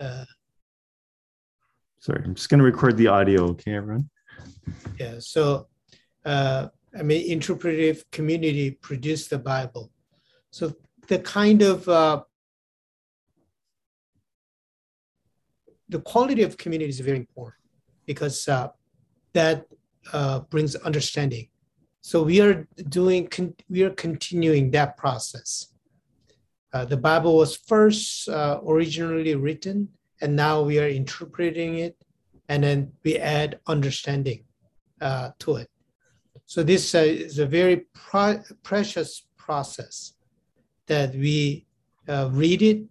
Uh, Sorry, I'm just going to record the audio. Okay, everyone. yeah. So, uh, I mean, interpretive community produced the Bible. So the kind of uh, the quality of community is very important because uh, that uh, brings understanding. So we are doing, con- we are continuing that process. Uh, the Bible was first uh, originally written, and now we are interpreting it, and then we add understanding uh, to it. So this uh, is a very precious process that we uh, read it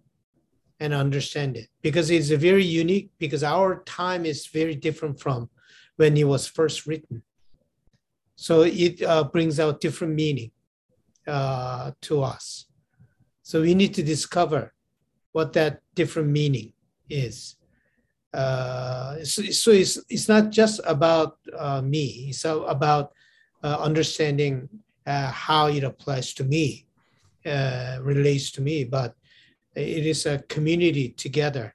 and understand it because it's a very unique because our time is very different from when it was first written. So it brings out different meaning to us. So we need to discover what that different meaning is. Uh, so, so it's, it's not just about uh, me, it's about uh, understanding uh, how it applies to me, uh, relates to me, but it is a community together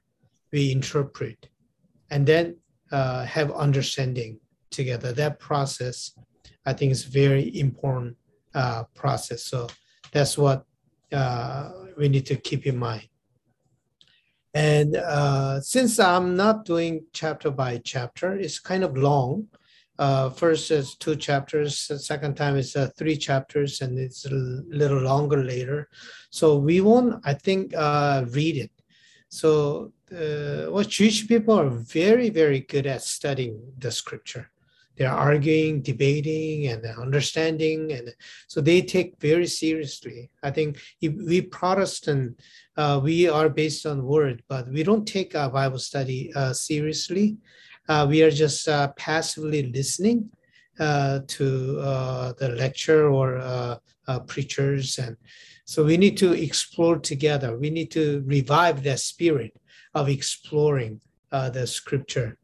we interpret and then uh, have understanding together. That process, I think, is very important process. So that's what uh, we need to keep in mind. And uh, since I'm not doing chapter by chapter, it's kind of long. Uh, first is two chapters, the second time is uh, three chapters, and it's a little longer later. So we won't, I think, uh, read it. So uh, well, Jewish people are very, very good at studying the scripture. They're arguing, debating, and understanding, and so they take very seriously. I think if we Protestant, uh, we are based on word, but we don't take our Bible study uh, seriously. Uh, we are just uh, passively listening uh, to uh, the lecture or preachers, and so we need to explore together. We need to revive that spirit of exploring the scripture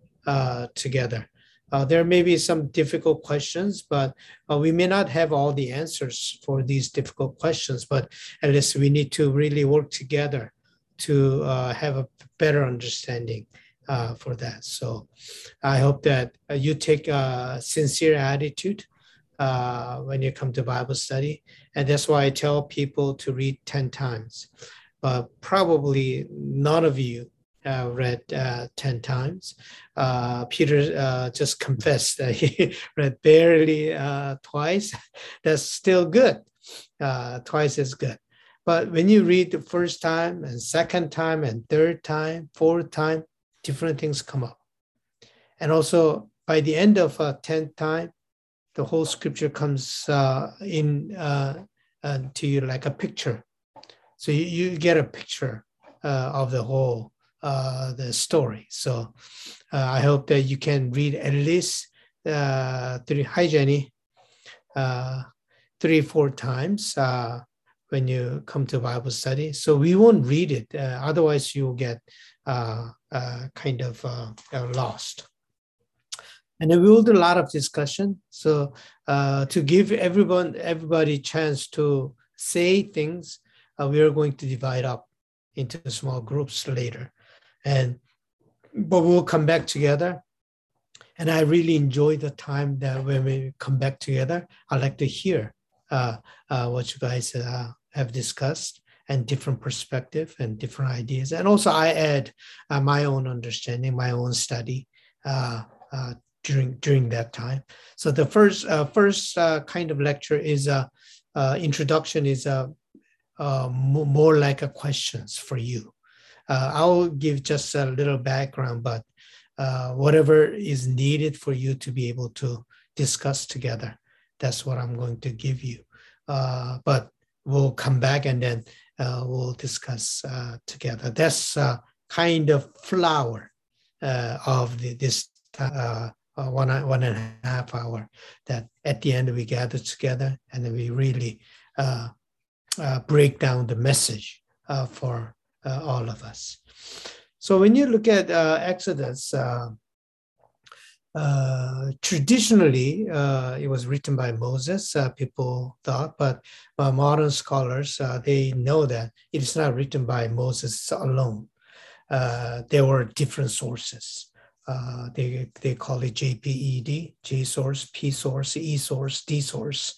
together. Uh, there may be some difficult questions, but uh, we may not have all the answers for these difficult questions, but at least we need to really work together to uh, have a better understanding uh, for that. So I hope that uh, you take a sincere attitude uh, when you come to Bible study. And that's why I tell people to read 10 times. But probably none of you uh, read uh, 10 times. Uh, Peter uh, just confessed that he read barely uh, twice. That's still good. Uh, twice is good. But when you read the first time and second time and third time, fourth time, different things come up. And also by the end of a 10th time, the whole scripture comes in to you like a picture. So you, you get a picture of the whole the story. So uh, I hope that you can read at least uh, three. Hi, Jenny. Uh, three, four times uh, when you come to Bible study. So we won't read it. Uh, otherwise, you'll get kind of lost. And we will do a lot of discussion. So to give everyone everybody chance to say things, we are going to divide up into small groups later and but we'll come back together. And i really enjoy the time that when we come back together i like to hear uh, uh, what you guys uh, have discussed and different perspective and different ideas. And also i add uh, my own understanding my own study uh, uh, during during that time. So the first first kind of lecture is a introduction is a more like a questions for you uh, I'll give just a little background, but uh, whatever is needed for you to be able to discuss together, that's what I'm going to give you. Uh, but we'll come back and then uh, we'll discuss uh, together. That's kind of flower uh, of the, this one, one and a half hour that at the end we gather together and we really break down the message for uh, all of us. So when you look at uh, Exodus, uh, uh, traditionally, uh, it was written by Moses, people thought, but modern scholars, they know that it is not written by Moses alone. there were different sources. Uh, they, they call it JPED, J source, P source, E source, D source.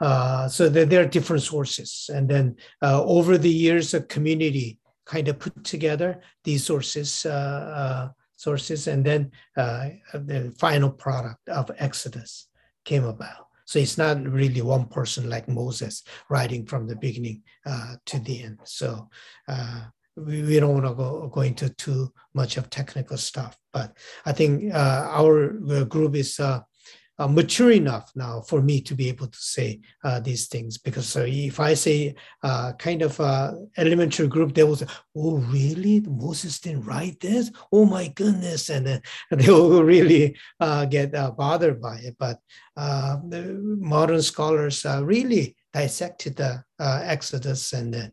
Uh, so there, there, are different sources. And then uh, over the years, a community kind of put together these sources, uh, uh, sources, and then the final product of Exodus came about. So it's not really one person like Moses writing from the beginning uh, to the end. So uh, we, we don't want to go, go into too much of technical stuff, but I think uh, our uh, group is uh, uh, mature enough now for me to be able to say uh, these things. Because uh, if I say uh, kind of uh, elementary group, they will say, "Oh, really? Moses didn't write this? Oh my goodness!" And, and they will really uh, get bothered by it. But the modern scholars really dissected the Exodus, and then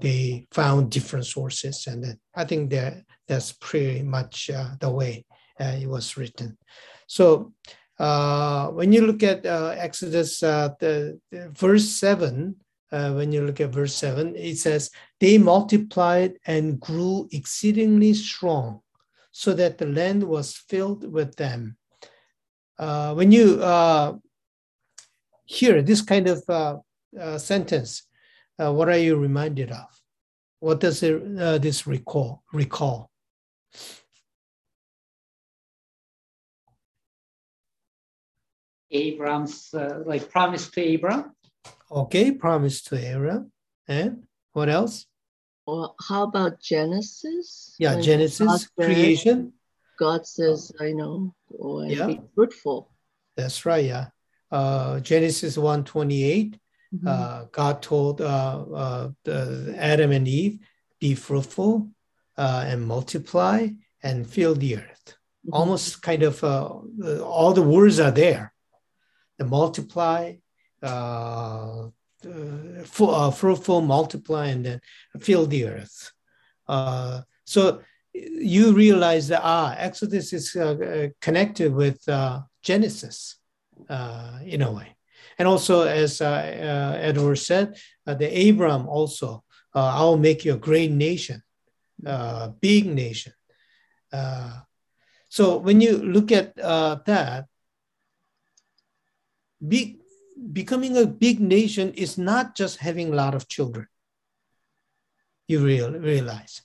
they found different sources, and then I think that that's pretty much the way it was written. So uh, when you look at uh, Exodus, uh, the, the, verse 7, uh, when you look at verse 7, it says, They multiplied and grew exceedingly strong, so that the land was filled with them. Uh, when you uh, hear this kind of sentence, what are you reminded of? What does it, this recall? recall? Abraham's uh, like promise to Abraham. Okay, promise to Abraham. And what else? Well, how about Genesis? Yeah, when Genesis, God creation. God says, I know, oh, yeah. be fruitful. That's right, yeah. Uh, Genesis 128, mm-hmm. uh, God told uh, uh the Adam and Eve, be fruitful uh, and multiply and fill the earth. Mm-hmm. Almost kind of uh, all the words are there the multiply, uh, uh, uh, fruitful, multiply, and then fill the earth. Uh, so you realize that ah, Exodus is uh, uh, connected with uh, Genesis in a way. And also, as Edward said, the Abram also, I will make you a great nation, big nation. so when you look at that, be, becoming a big nation is not just having a lot of children. You real, realize.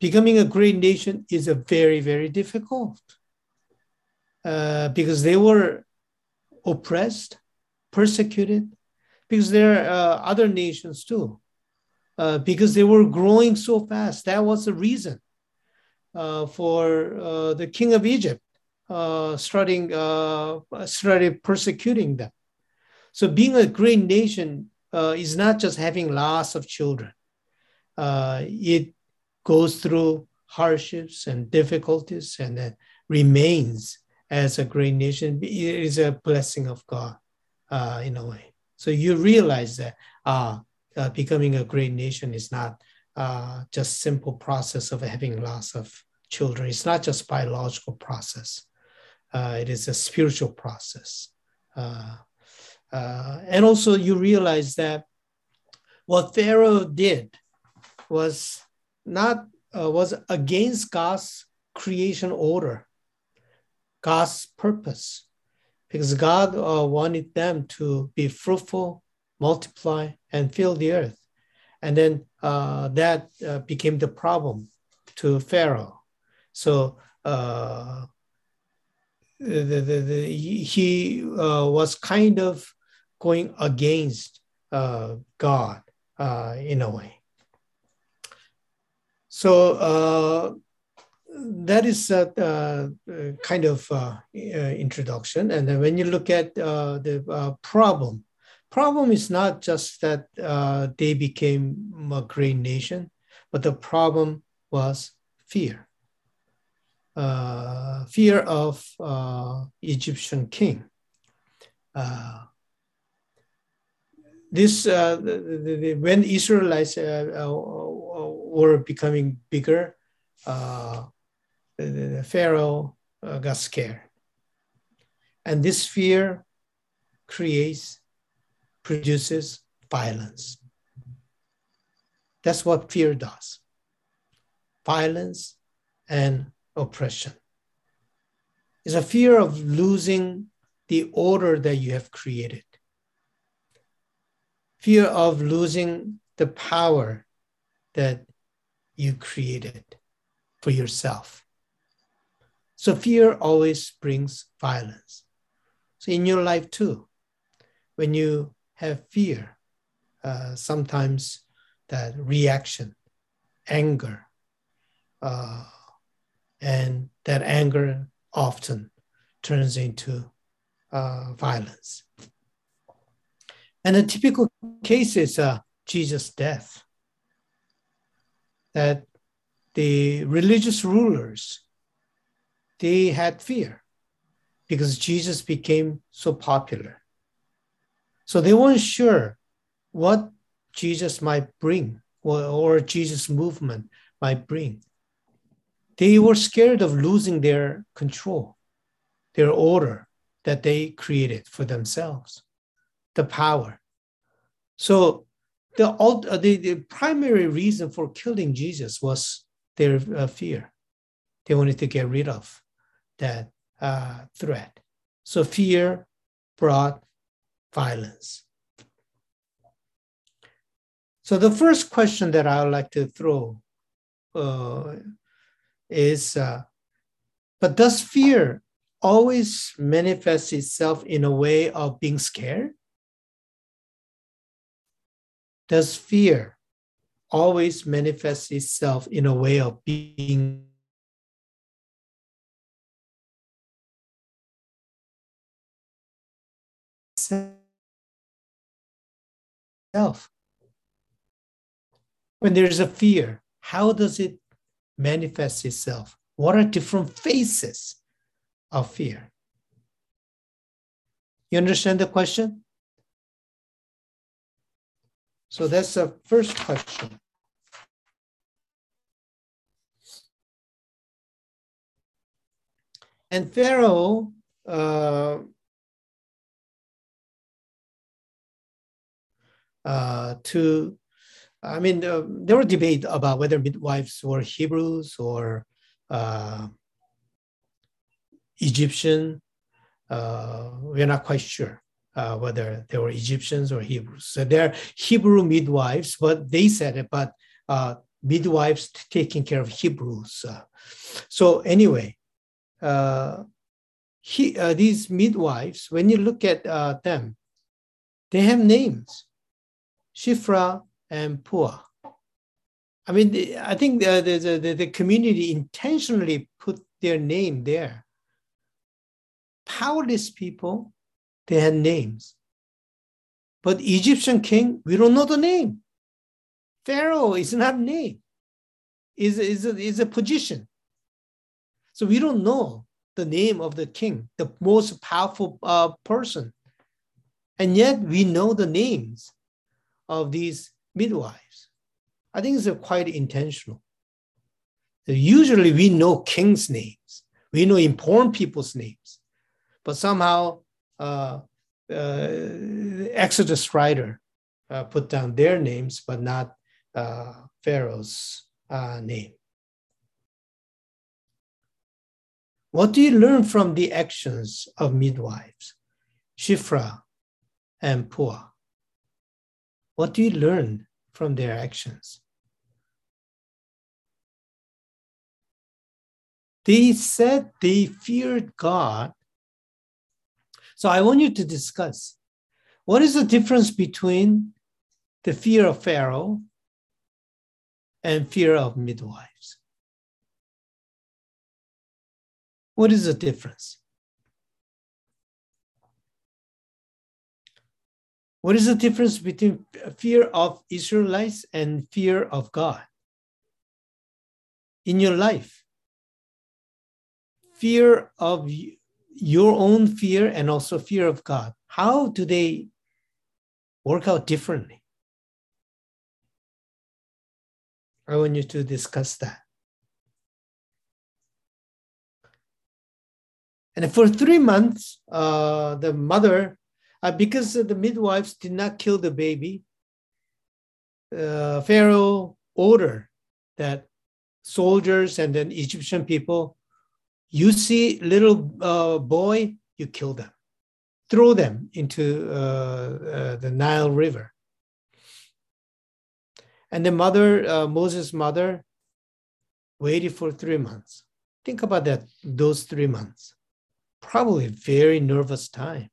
Becoming a great nation is a very, very difficult uh, because they were oppressed, persecuted, because there are uh, other nations too, uh, because they were growing so fast. That was the reason uh, for uh, the king of Egypt uh, starting uh, started persecuting them. So being a great nation uh, is not just having lots of children. Uh, it goes through hardships and difficulties and then remains as a great nation. It is a blessing of God uh, in a way. So you realize that uh, becoming a great nation is not just simple process of having lots of children. It's not just biological process. Uh, it is a spiritual process. Uh, uh, and also, you realize that what Pharaoh did was not was against God's creation order, God's purpose, because God wanted them to be fruitful, multiply, and fill the earth. And then uh, that uh, became the problem to Pharaoh. So uh, the, the, the, he uh, was kind of going against uh, God uh, in a way. So uh, that is a, a kind of uh, uh, introduction. And then when you look at the problem, problem is not just that they became a great nation, but the problem was fear uh, fear of uh, Egyptian king. Uh, this uh, the, the, the, when Israelites uh, uh, were becoming bigger, the, Pharaoh got scared, and this fear creates produces violence. That's what fear does. violence, and oppression. It's a fear of losing the order that you have created, fear of losing the power that you created for yourself. So, fear always brings violence. So, in your life too, when you have fear, uh, sometimes that reaction, anger, uh, and that anger often turns into uh, violence. And a typical case is uh, Jesus' death. That the religious rulers, they had fear because Jesus became so popular. So they weren't sure what Jesus might bring or, or Jesus' movement might bring. They were scared of losing their control, their order that they created for themselves, the power. So the, uh, the, the primary reason for killing Jesus was their uh, fear. They wanted to get rid of that uh, threat. So fear brought violence. So the first question that I would like to throw uh, is, uh, but does fear always manifest itself in a way of being scared? Does fear always manifest itself in a way of being self. When there's a fear, how does it manifest itself? What are different faces of fear? You understand the question? So that's the first question. And Pharaoh uh, uh, to, I mean, uh, there were debate about whether midwives were Hebrews or uh, Egyptian. Uh, we're not quite sure uh, whether they were Egyptians or Hebrews. So they're Hebrew midwives, but they said it, but uh, midwives taking care of Hebrews. so anyway, he, these midwives, when you look at them, they have names. Shifra, and Puah. I mean, I think the, the, the, the community intentionally put their name there. Powerless people, they had names. But Egyptian king, we don't know the name. Pharaoh is not a name, is is a, is a position. So we don't know the name of the king, the most powerful uh, person. And yet we know the names of these midwives. I think it's quite intentional. Usually we know kings' names, we know important people's names, but somehow uh, uh, Exodus writer uh, put down their names, but not uh, Pharaoh's uh, name. What do you learn from the actions of midwives, Shifra and Puah? What do you learn from their actions? They said they feared God. So I want you to discuss what is the difference between the fear of Pharaoh and fear of midwives? What is the difference? What is the difference between fear of Israelites and fear of God? In your life, fear of your own fear and also fear of God, how do they work out differently? I want you to discuss that. And for three months, uh, the mother uh, because the midwives did not kill the baby, uh, Pharaoh ordered that soldiers and then Egyptian people. You see little uh, boy, you kill them, throw them into uh, uh, the Nile River. And the mother, uh, Moses' mother, waited for three months. Think about that, those three months. Probably very nervous time.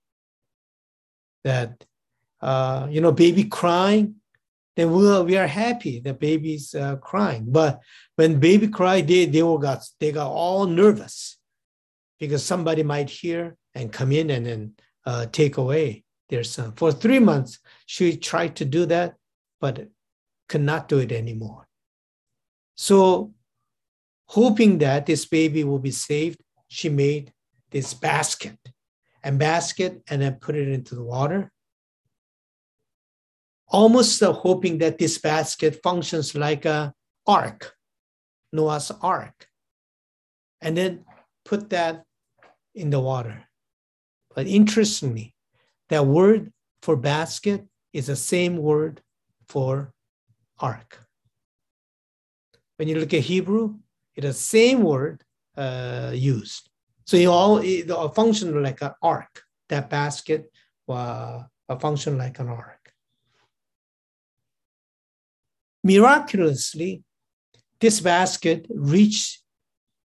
That, uh, you know, baby crying, then we are, we are happy that baby's uh, crying. But when baby cried, they, they all got, they got all nervous because somebody might hear and come in and then uh, take away their son. For three months, she tried to do that, but could not do it anymore. So, hoping that this baby will be saved, she made this basket and basket and then put it into the water. Almost hoping that this basket functions like a ark, Noah's ark. And then put that in the water. But interestingly, that word for basket is the same word for ark. When you look at Hebrew, it's the same word uh, used. So it all it, a function like an ark. That basket uh, a function like an ark. Miraculously, this basket reached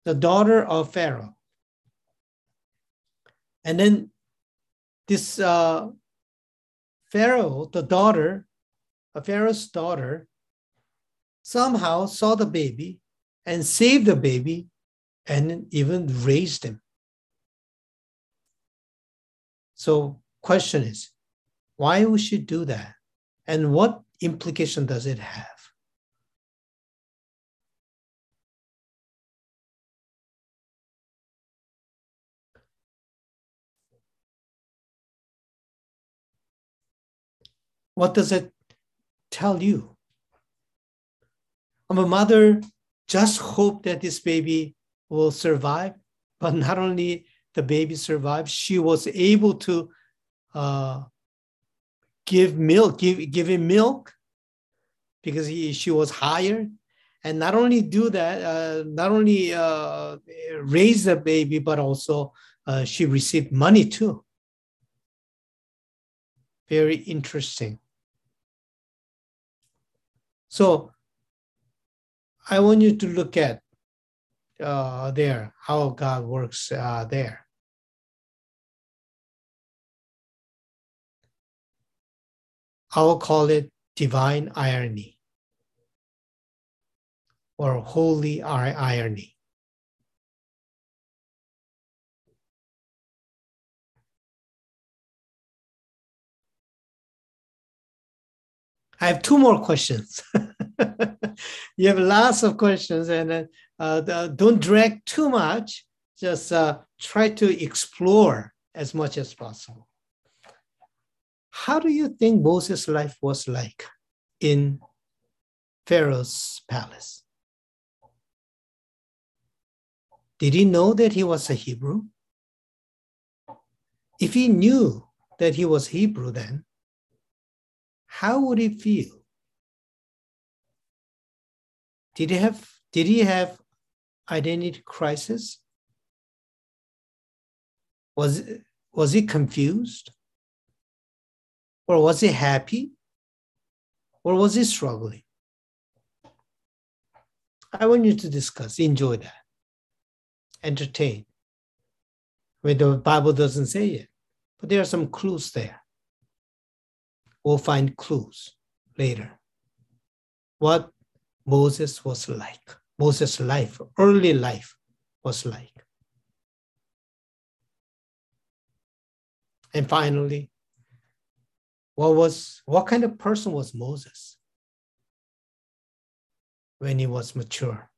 the daughter of Pharaoh. And then this uh, Pharaoh, the daughter, a Pharaoh's daughter, somehow saw the baby and saved the baby and even raised him. So question is, why would she do that? And what implication does it have? What does it tell you? I'm a mother just hope that this baby will survive, but not only the baby survived, she was able to uh, give milk, give, give him milk because he, she was hired. And not only do that, uh, not only uh, raise the baby, but also uh, she received money too. Very interesting. So I want you to look at uh, there how God works uh, there. I will call it divine irony or holy irony. I have two more questions. you have lots of questions and uh, don't drag too much. Just uh, try to explore as much as possible. How do you think Moses' life was like in Pharaoh's palace? Did he know that he was a Hebrew? If he knew that he was Hebrew, then how would he feel? Did he have did he have identity crisis? Was was he confused? Or was he happy? Or was he struggling? I want you to discuss, enjoy that, entertain. When the Bible doesn't say it, but there are some clues there. We'll find clues later. What Moses was like. Moses' life, early life was like. And finally, what was what kind of person was Moses when he was mature?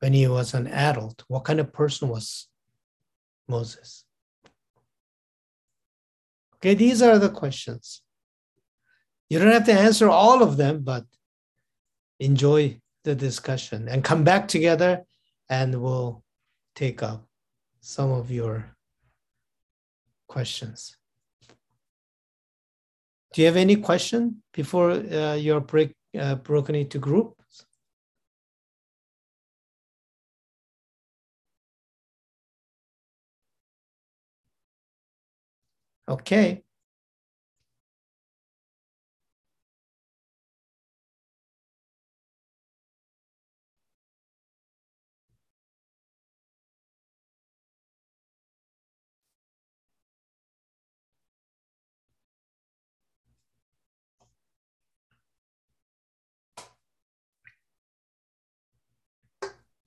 When he was an adult, what kind of person was Moses? Okay, these are the questions. You don't have to answer all of them, but enjoy the discussion and come back together and we'll take up some of your questions. Do you have any question before uh, you break, uh, broken into groups? Okay.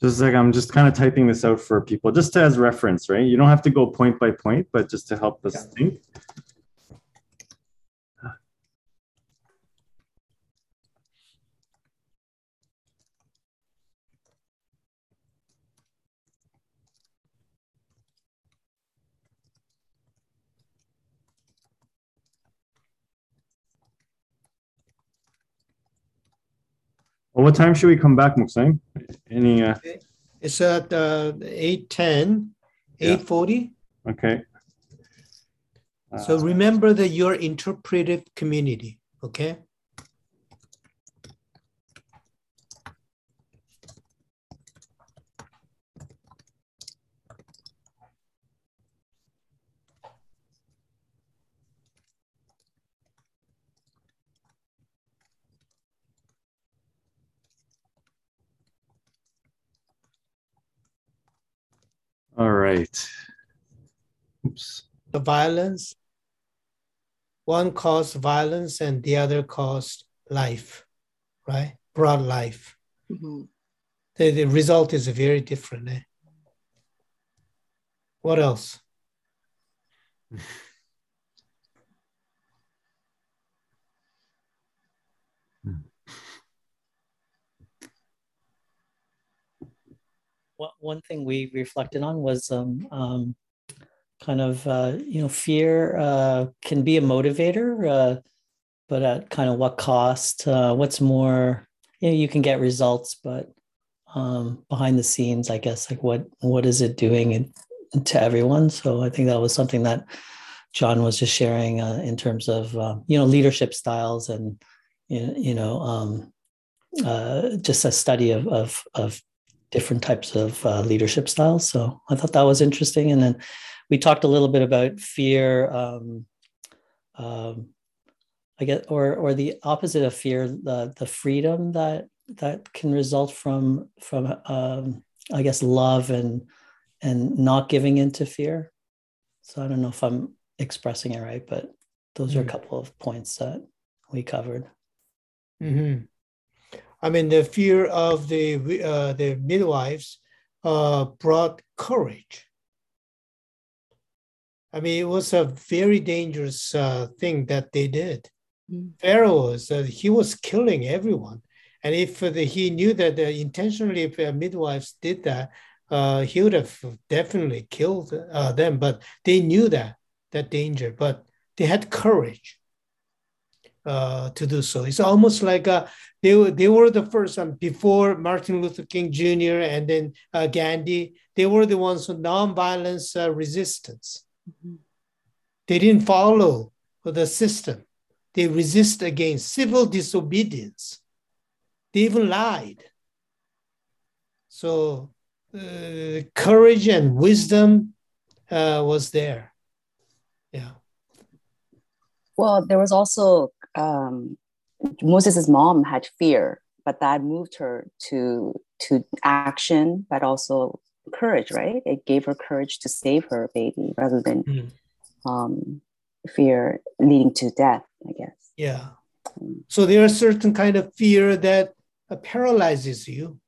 Just like I'm just kind of typing this out for people, just as reference, right? You don't have to go point by point, but just to help us think. Well, what time should we come back, Muksang? Any, uh, It's at uh, 810, Yeah. 840. okay. So Uh, remember that you're interpretive community, okay? All right. Oops. The violence, one caused violence and the other caused life, right? Brought life. Mhm. The, the result is very different. Eh? What else? one thing we reflected on was um, um, kind of, uh, you know, fear uh, can be a motivator, uh, but at kind of what cost? Uh, what's more, you know, you can get results, but um, behind the scenes, I guess, like what what is it doing in, to everyone? So I think that was something that John was just sharing uh, in terms of, uh, you know, leadership styles and, you know, you know um, uh, just a study of, of, of different types of uh, leadership styles. So I thought that was interesting. And then we talked a little bit about fear. Um, um, I guess, or or the opposite of fear, the the freedom that that can result from from um, I guess love and and not giving into fear. So I don't know if I'm expressing it right, but those are a Mm. couple of points that we covered. Mhm. I mean, the fear of the uh, the midwives uh, brought courage. I mean, it was a very dangerous uh, thing that they did. Mm. Pharaoh was uh, he was killing everyone, and if uh, the, he knew that uh, intentionally, if uh, midwives did that, uh, he would have definitely killed uh, them. But they knew that that danger, but they had courage uh, to do so. It's almost like uh, they were they were the first um, before Martin Luther King Jr. and then uh, Gandhi. They were the ones who nonviolence uh, resistance. Mhm. They didn't follow the system. They resist against civil disobedience. They even lied. So uh, courage and wisdom uh, was there. Yeah. Well, there was also um, Moses' mom had fear, but that moved her to to action, but also courage, right? It gave her courage to save her baby rather than Mm. um, fear leading to death, I guess. Yeah. So there are certain kind of fear that uh, paralyzes you,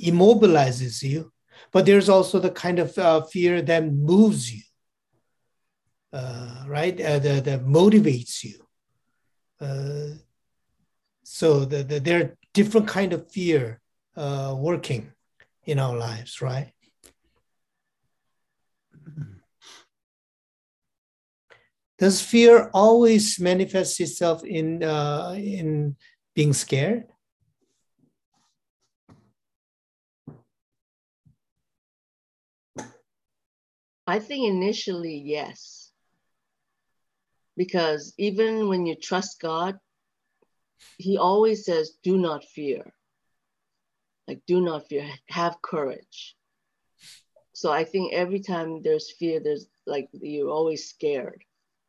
immobilizes you, but there's also the kind of uh, fear that moves you, uh, right? Uh, that, that motivates you. Uh, so the, the, there are different kind of fear uh, working in our lives, right? Does fear always manifest itself in uh, in being scared? I think initially, yes. Because even when you trust God, He always says, do not fear. Like, do not fear, have courage. So I think every time there's fear, there's like you're always scared.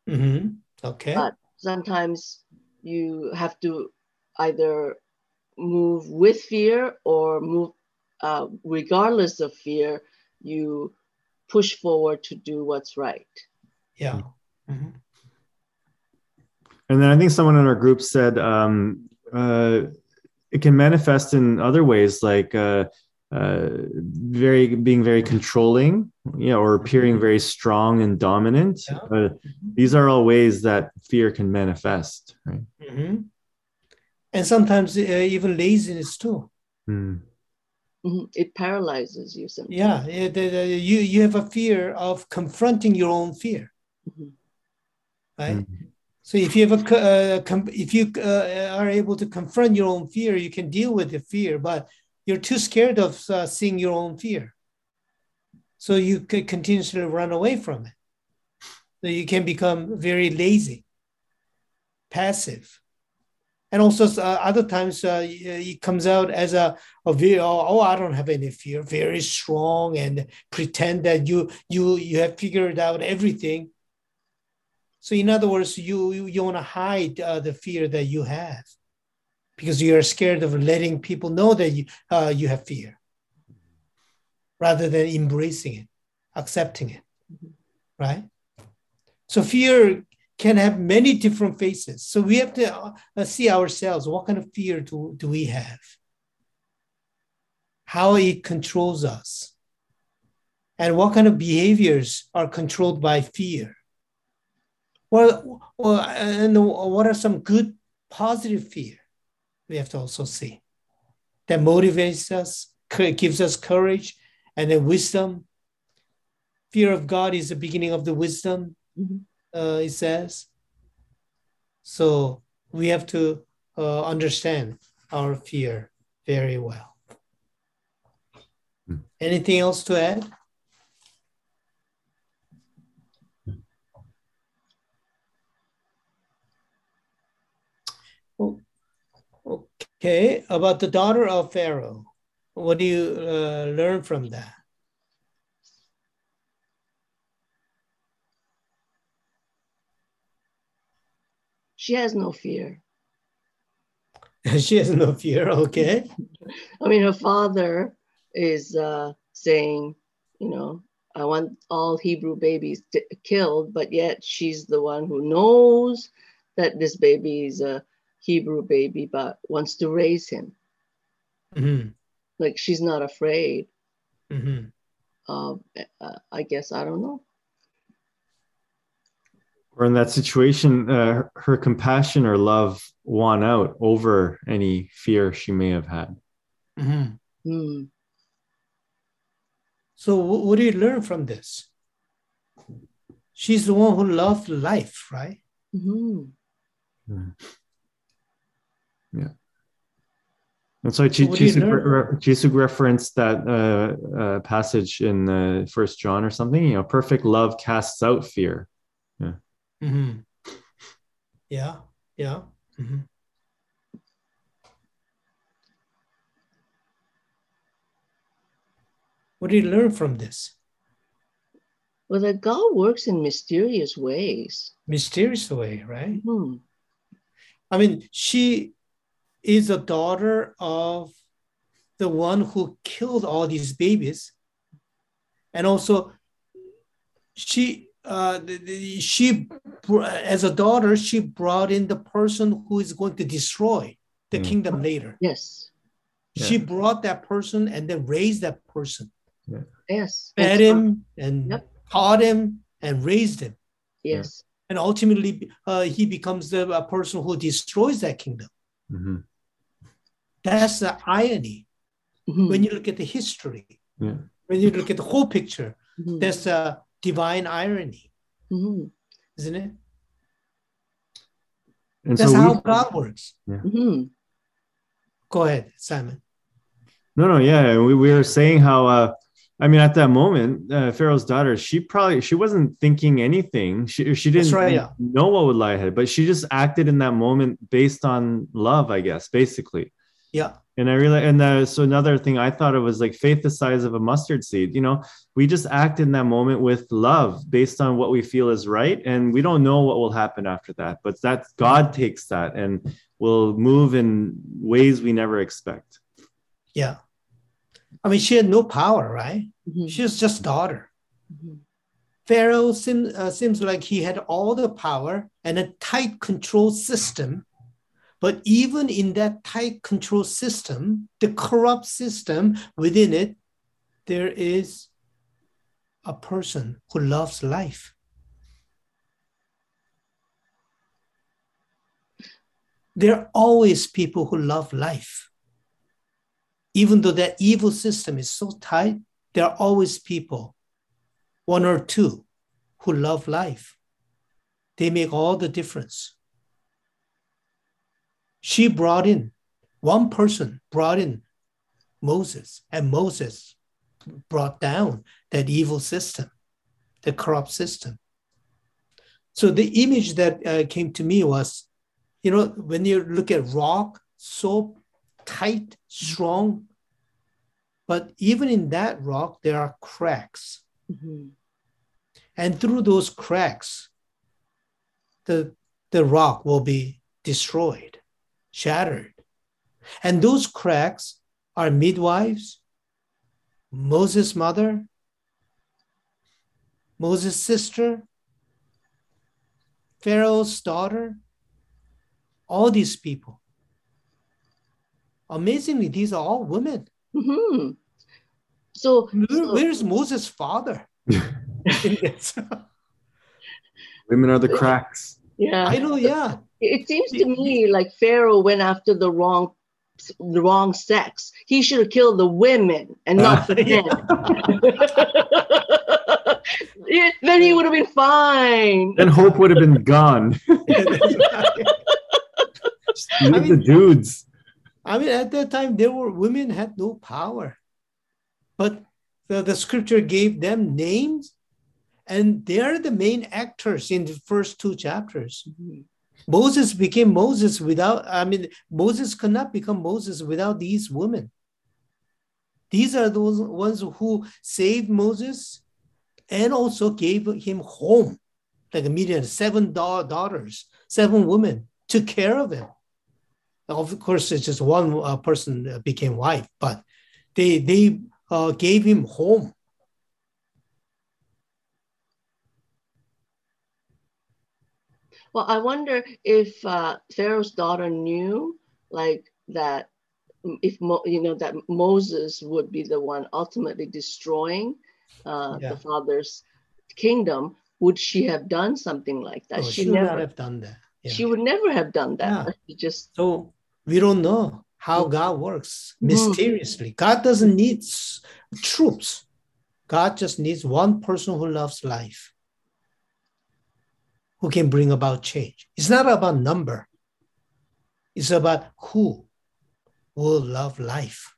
Mm-hmm. Okay. But sometimes you have to either move with fear or move uh, regardless of fear you push forward to do what's right yeah. Mhm. And then I think someone in our group said um, uh, it can manifest in other ways, like uh, uh, very being very controlling, you know, or appearing very strong and dominant. Yeah. Uh, these are all ways that fear can manifest, right? Mhm. And sometimes uh, even laziness too. Mhm. it paralyzes you sometimes Yeah, yeah, the, the, you you have a fear of confronting your own fear, Mhm. right? So if you have a uh, com- if you uh, are able to confront your own fear, you can deal with the fear, but you're too scared of uh, seeing your own fear, so you could continuously run away from it. So you can become very lazy, passive, and also uh, other times uh, it comes out as a, a very oh, oh I don't have any fear, very strong, and pretend that you you you have figured out everything. So in other words, you you, you want to hide uh, the fear that you have because you are scared of letting people know that you uh, you have fear, rather than embracing it, accepting it, right? So fear can have many different faces. So we have to uh, see ourselves. What kind of fear do, do we have? How it controls us, and what kind of behaviors are controlled by fear? Well, well, and what are some good positive fear we have to also see that motivates us, gives us courage, and then wisdom. Fear of God is the beginning of the wisdom, Mhm. uh, it says. So we have to uh, understand our fear very well. Hmm. Anything else to add? Okay, about the daughter of Pharaoh. What do you uh, learn from that? she has no fear she has no fear. Okay. I mean, her father is uh, saying, you know, I want all Hebrew babies t- killed, but yet she's the one who knows that this baby is a Hebrew baby, but wants to raise him. Mhm, Like she's not afraid mhm. uh, I guess, I don't know. Or in that situation, uh, her- her compassion or love won out over any fear she may have had. Mhm. Hmm. So, what do you learn from this? She's the one who loved life, right? Mhm. And so So what do you Jisoo learn? re- referenced that uh, uh, passage in uh, First John or something. You know, perfect love casts out fear. Mhm. Yeah, yeah. Mhm. What do you learn from this? Well, that God works in mysterious ways. Mysterious way, right? Hmm. I mean, she is a daughter of the one who killed all these babies, and also she, uh, the- the- she, as a daughter, she brought in the person who is going to destroy the Mm. kingdom later. Yes. She brought that person and then raised that person, Yes. fed That's him and Yep. taught him and raised him, Yes. and ultimately uh, he becomes the a person who destroys that kingdom. Mhm. That's the irony. Mhm. when you look at the history, Yeah. when you look at the whole picture, Mhm. that's a divine irony, Mhm. isn't it? And That's so how we, God works. Mhm. Go ahead, Simon. no, no, yeah, we, we were saying how. Uh, I mean, at that moment, uh, Pharaoh's daughter, she probably she wasn't thinking anything. She she didn't right, yeah. know what would lie ahead, but she just acted in that moment based on love, I guess, basically. Yeah, and I realized, and uh, so another thing I thought of was like faith the size of a mustard seed. You know, we just act in that moment with love based on what we feel is right, and we don't know what will happen after that. But that God takes that and will move in ways we never expect. Yeah, I mean, she had no power, right? Mhm. She was just daughter. Mhm. Pharaoh seems uh, seems like he had all the power and a tight control system. But even in that tight control system, the corrupt system within it, there is a person who loves life. There are always people who love life. Even though that evil system is so tight, there are always people one or two who love life. They make all the difference. She brought in, one person brought in Moses, and Moses brought down that evil system, the corrupt system. So the image that uh, came to me was, you know, when you look at rock, so tight, strong, but even in that rock, there are cracks. Mhm. And through those cracks, the, the rock will be destroyed, shattered. And those cracks are midwives, Moses' mother, Moses' sister, Pharaoh's daughter, all these people. Amazingly, these are all women. Mhm. So, Where- so- Where's Moses' father? Women are the cracks. yeah, I know, yeah. It seems to me like Pharaoh went after the wrong, the wrong sex. He should have killed the women and not uh, the men. Yeah, then he would have been fine. Then hope would have been gone. Leave the mean- dudes. I mean, at that time, there were women had no power, but the, the scripture gave them names, and they are the main actors in the first two chapters. Mm-hmm. Moses became Moses without, I mean, Moses could not become Moses without these women. These are those ones who saved Moses and also gave him home, like a million, seven daughters, seven women took care of him. Of course, it's just one uh, person became wife, but they they uh, gave him home. Well, I wonder if uh, Pharaoh's daughter knew, like that, mm, if Mo, you know that Moses would be the one ultimately destroying uh, Yeah. the father's kingdom. Would she have done something like that? Oh, she, she would never. not have done that. Yeah. She would never have done that. Yeah. She just So we don't know how Mm. God works Mhm. mysteriously. God doesn't need troops. God just needs one person who loves life, who can bring about change. It's not about number. It's about who will love life.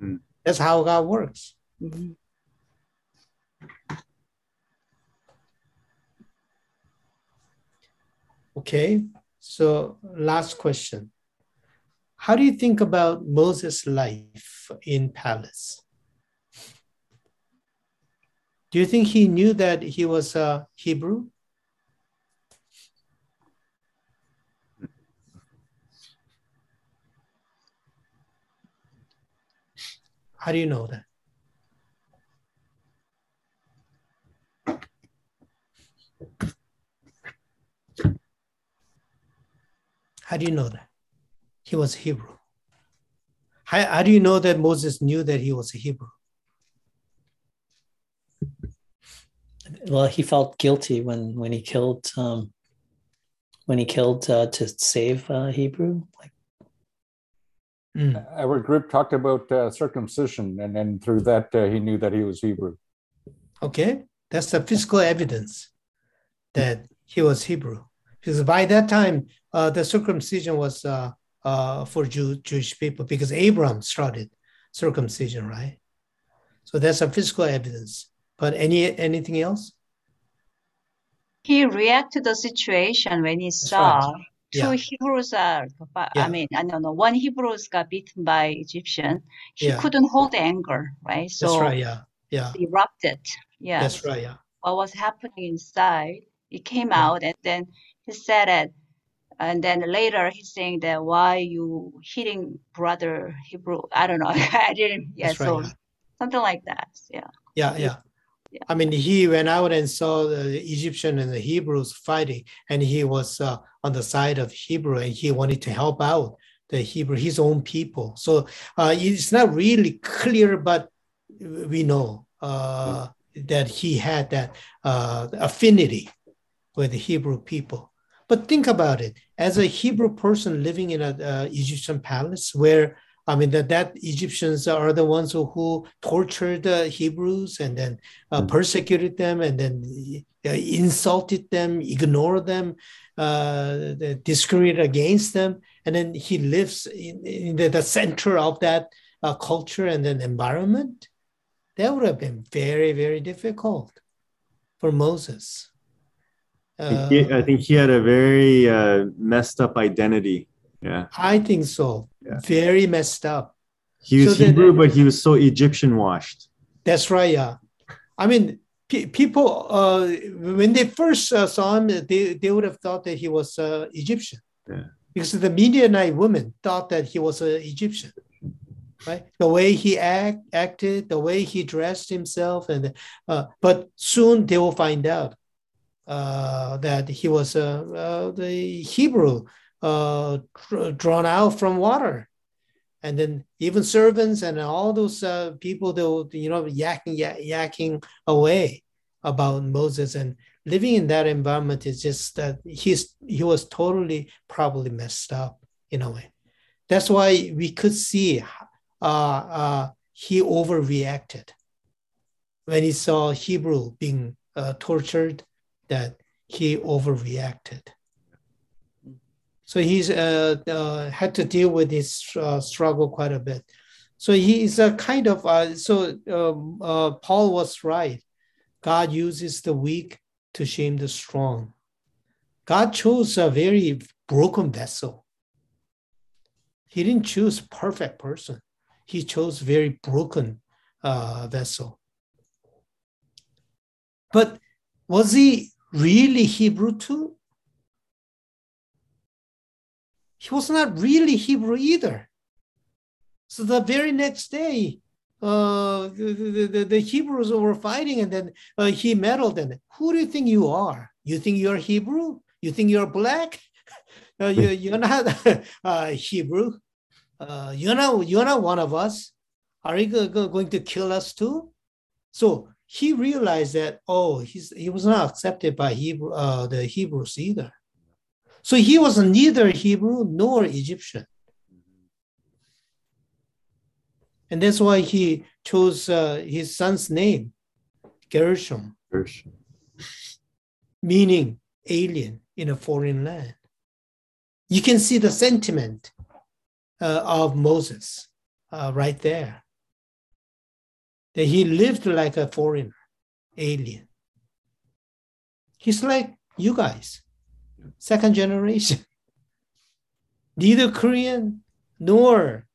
Mm. That's how God works. Mhm. Okay, so last question. How do you think about Moses' life in palace? Do you think he knew that he was a Hebrew? How do you know that? How do you know that? He was Hebrew. How, how do you know that Moses knew that he was a Hebrew? Well, he felt guilty when when he killed um, when he killed uh, to save uh, Hebrew. Like Mm. Our group talked about uh, circumcision, and then through that, uh, he knew that he was Hebrew. Okay, that's the physical evidence that he was Hebrew. Because by that time, uh, the circumcision was uh, uh, for Jew, Jewish people because Abraham started circumcision, right? So that's a physical evidence. But any anything else? he reacted to the situation when he That's saw Yeah. Hebrews uh, are, I Yeah. mean, I don't know, one Hebrews got beaten by Egyptian. He Yeah. couldn't hold anger, right? So That's right. Yeah. Yeah. erupted. Yeah. That's right. Yeah. What was happening inside, it came out and then he said it. And then later he's saying that why you hitting brother Hebrew? I don't know. I didn't. Yeah. Right. so something like that. Yeah. Yeah, yeah. Yeah. I mean, he went out and saw the Egyptian and the Hebrews fighting, and he was uh, on the side of Hebrew, and he wanted to help out the Hebrew, his own people. So uh, it's not really clear, but we know uh, that he had that uh, affinity with the Hebrew people. But think about it: as a Hebrew person living in an uh, Egyptian palace, where I mean that that Egyptians are the ones who, who tortured the Hebrews and then uh, Mm. persecuted them and then uh, insulted them, ignored them, uh, discriminated against them, and then he lives in, in the, the center of that uh, culture and then environment. That would have been very very difficult for Moses. Uh, He- I think he had a very uh, messed up identity. Yeah. I think so. Yeah. Very messed up. He was So Hebrew, but he was so Egyptian washed. That's right. Yeah. I mean, pe- people, uh, when they first uh, saw him, they, they would have thought that he was uh, Egyptian. Yeah. Because the Midianite women thought that he was an Egyptian, right? The way he act, acted, the way he dressed himself, and uh, but soon they will find out uh, that he was uh, uh, the Hebrew uh, drawn out from water. And then even servants and all those uh, people they will you know yakking yak, yakking away about moses. And living in that environment is just that he's he was totally probably messed up in a way. That's why we could see uh, uh, he overreacted when he saw hebrew being uh, tortured that he overreacted so he's uh, uh, had to deal with this uh, struggle quite a bit. So he's a kind of so um, Paul was right. God uses the weak to shame the strong. God chose a very broken vessel. He didn't choose perfect person. He chose very broken uh, vessel. But was he really Hebrew too? He was not really Hebrew either. So the very next day, uh, the, the, the, Hebrews were fighting, and then uh, he meddled. And who do you think you are? You think you're Hebrew? You think you're black? Uh, you, you're not uh, Hebrew. Uh, you're not. You're not one of us. Are you go- go- going to kill us too? So he realized that oh, he's he was not accepted by Hebrew uh, the Hebrews either. So he was neither Hebrew nor Egyptian. And that's why he chose uh, his son's name, Gershom, meaning alien in a foreign land. You can see the sentiment uh, of Moses uh, right there. That he lived like a foreigner, alien. He's like you guys second generation. Neither Korean nor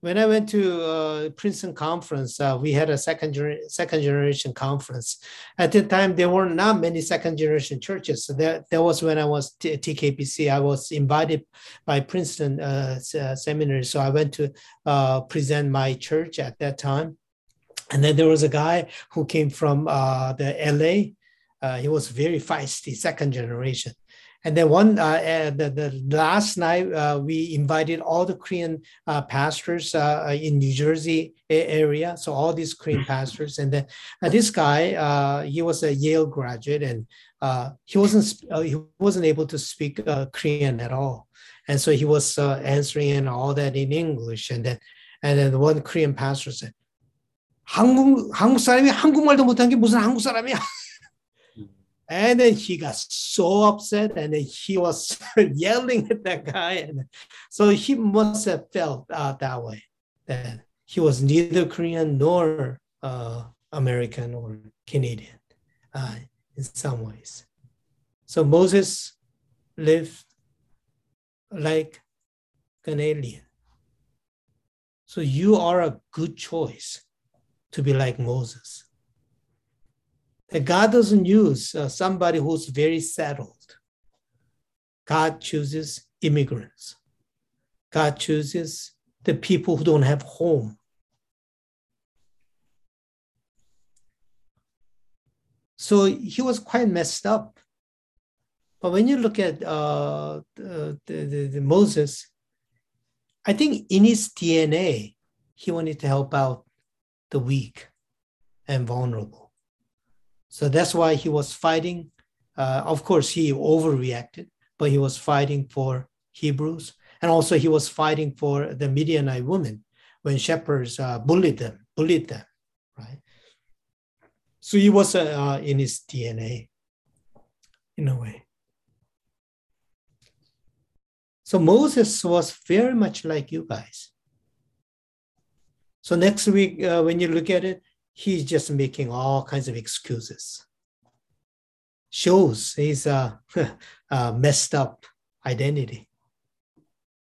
when I went to uh, Princeton conference, uh, we had a second second generation conference. At the time, there were not many second generation churches. So that, that was when I was t- TKPC. I was invited by Princeton uh, uh, seminary, so I went to uh, present my church at that time. And then there was a guy who came from the LA. Uh, he was very feisty, second generation. And then one, uh, uh, the, the last night, uh, we invited all the Korean uh, pastors uh, in New Jersey a- area. So all these Korean pastors. And then uh, this guy, uh, he was a Yale graduate, and uh, he wasn't sp- uh, he wasn't able to speak uh, Korean at all. And so he was uh, answering and all that in English. And then and then one Korean pastor said, "한국 한국 사람이 한국말도 못한 게 무슨 한국 사람이야?" And then he got so upset and then he was yelling at that guy. And so he must have felt uh, that way that he was neither Korean nor uh, American or Canadian uh, in some ways. So Moses lived like an alien. So you are a good choice to be like Moses. God doesn't use uh, somebody who's very settled. God chooses immigrants. God chooses the people who don't have home. So he was quite messed up. But when you look at uh, the, the, the Moses, I think in his DNA, he wanted to help out the weak and vulnerable. So that's why he was fighting. Uh, of course, he overreacted, but he was fighting for Hebrews. And also, he was fighting for the Midianite women when shepherds uh, bullied them, bullied them, right? So he was uh, in his DNA in a way. So Moses was very much like you guys. So next week, uh, when you look at it, he's just making all kinds of excuses. Shows his uh, uh, messed up identity.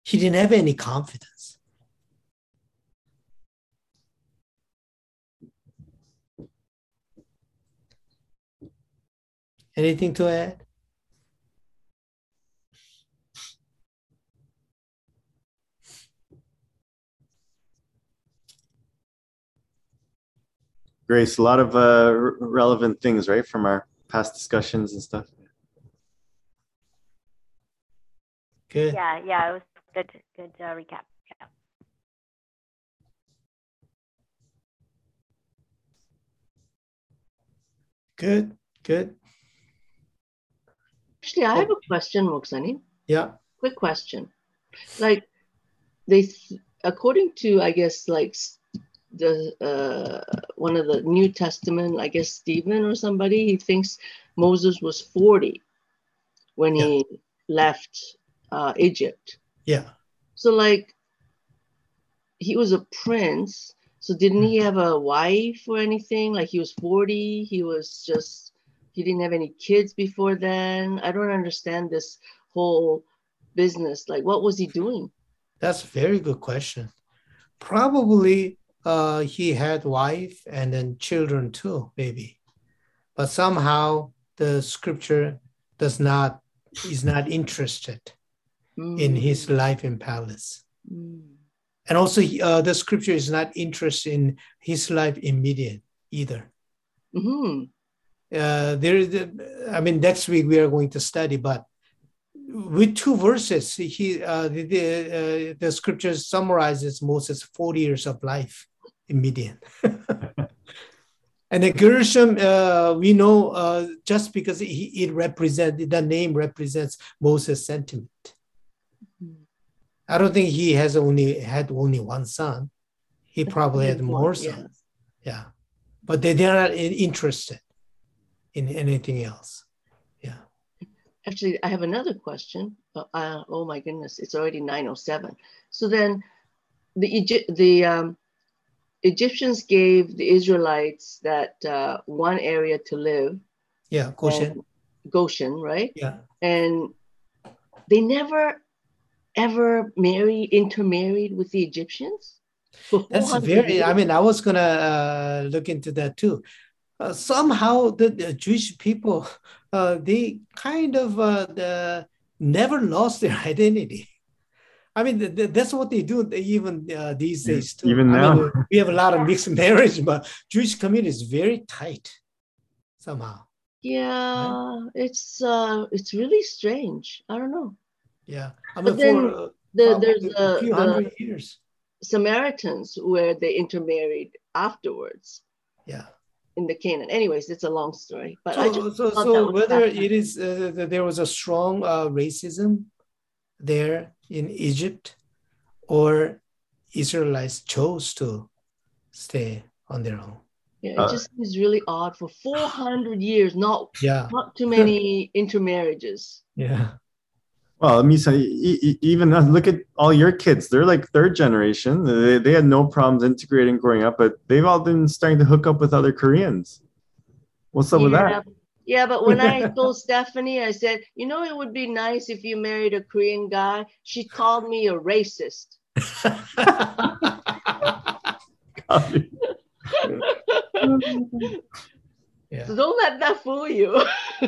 He didn't have any confidence. Anything to add? Grace, a lot of uh, r- relevant things, right, from our past discussions and stuff. Good. Yeah, yeah, it was good, good uh, recap. Yeah. Good. Good. Actually, I have a question, Moksani. Yeah. Quick question. Like, they, according to, I guess, like s- the uh, one of the New Testament, I guess Stephen or somebody, he thinks Moses was 40 when he left uh, Egypt. Yeah. So, like, he was a prince. So, didn't he have a wife or anything? Like, he was 40. He was just, he didn't have any kids before then. I don't understand this whole business. Like, what was he doing? That's a very good question. Probably uh, he had wife and then children too, maybe. But somehow the scripture does not is not interested in Mm, his life in palace. mm, And also uh, the scripture is not interested in his life in Midian either. mhm. Uh, there is, I mean, next week we are going to study, but with two verses, he uh, the the, uh, the scripture summarizes Moses' 40 years of life in Midian. and the Gershom, uh, we know uh, just because he, it represents the name represents Moses' sentiment. Mhm. I don't think he has only had only one son. He probably had more yeah. sons. Yeah, but they they're not interested in anything else. Yeah. Actually, I have another question. Uh, uh, oh my goodness, it's already 907. So then the Egypt, the um, Egyptians gave the Israelites that uh, one area to live, Yeah, Goshen. Goshen, right? Yeah. And they never ever married, intermarried with the Egyptians. That's 400 very. I mean, I was gonna uh, look into that too. Uh, somehow, the, the Jewish people, uh, they kind of uh, the, never lost their identity. I mean, th- th- that's what they do they even uh, these days too. even I mean, now. we have a lot of mixed marriage, but Jewish community is very tight somehow. yeah, it's uh, it's really strange. I don't know. Yeah, I But mean, then for uh, The, there's a the, few the hundred years. Samaritans where they intermarried afterwards Yeah. in the Canaan. Anyways, it's a long story, but I just so, so whether it is uh, that there was a strong uh, racism there in Egypt, or Israelites chose to stay on their own. yeah, it Uh, just is really odd for 400 years, not Yeah, not too many intermarriages. yeah, Well, I mean, so e- e- even look at all your kids. They're like third generation. They, they had no problems integrating growing up, but they've all been starting to hook up with other Koreans. What's up with that? Yeah, but when I told Stephanie, I said, you know, it would be nice if you married a Korean guy. She called me a racist. yeah. So don't let that fool you.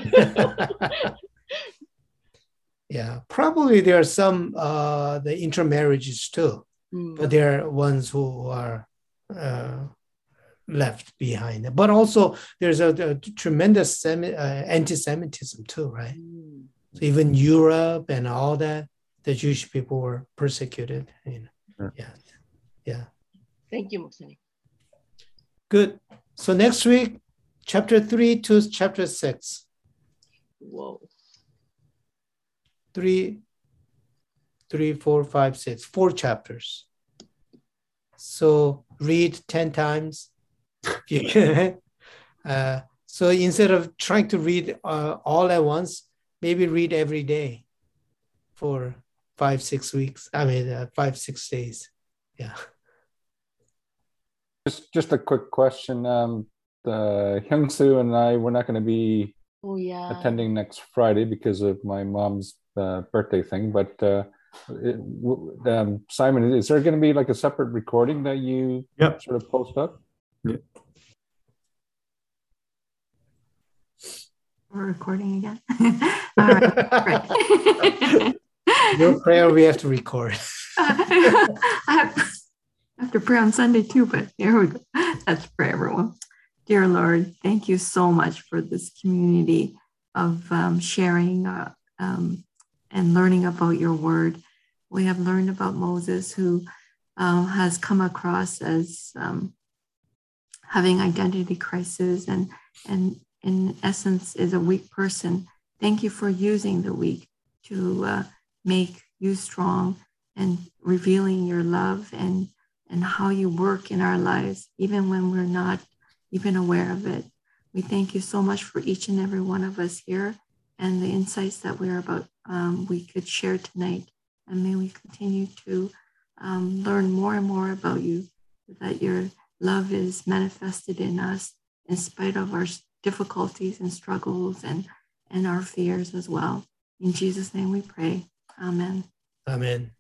yeah. Probably there are some uh, the intermarriages too, Mm. but there are ones who are uh, left behind. But also there's a, a tremendous semi, uh, anti-Semitism too, right? Mm. So even Europe and all that, the Jewish people were persecuted. You know. Yeah. Yeah. Yeah. Thank you, Moksani. Good. So next week, chapter three to chapter six. Whoa. Three, three, four, five, six, four chapters. So read 10 times. You. Uh, so instead of trying to read uh, all at once, maybe read every day for five, six weeks. I mean, uh, five, six days. Yeah. Just just a quick question. Um, the Hyungsoo and I we're not going to be Oh yeah. attending next Friday because of my mom's uh, birthday thing. But uh, it, um, Simon, is there going to be like a separate recording that you Yep. sort of post up? We're recording again. All right. Your prayer we have to record. I have, I have to pray on Sunday too, but here we go. Let's pray, everyone. Dear Lord, thank you so much for this community of um, sharing uh, um, and learning about your word. We have learned about Moses, who um, has come across as um, having identity crisis and, and in essence is a weak person. Thank you for using the weak to uh, make you strong and revealing your love and and how you work in our lives even when we're not even aware of it we thank you so much for each and every one of us here and the insights that we're about um, we could share tonight and may we continue to um, learn more and more about you that your love is manifested in us in spite of our difficulties and struggles and and our fears as well. In jesus name we pray. Amen. Amen.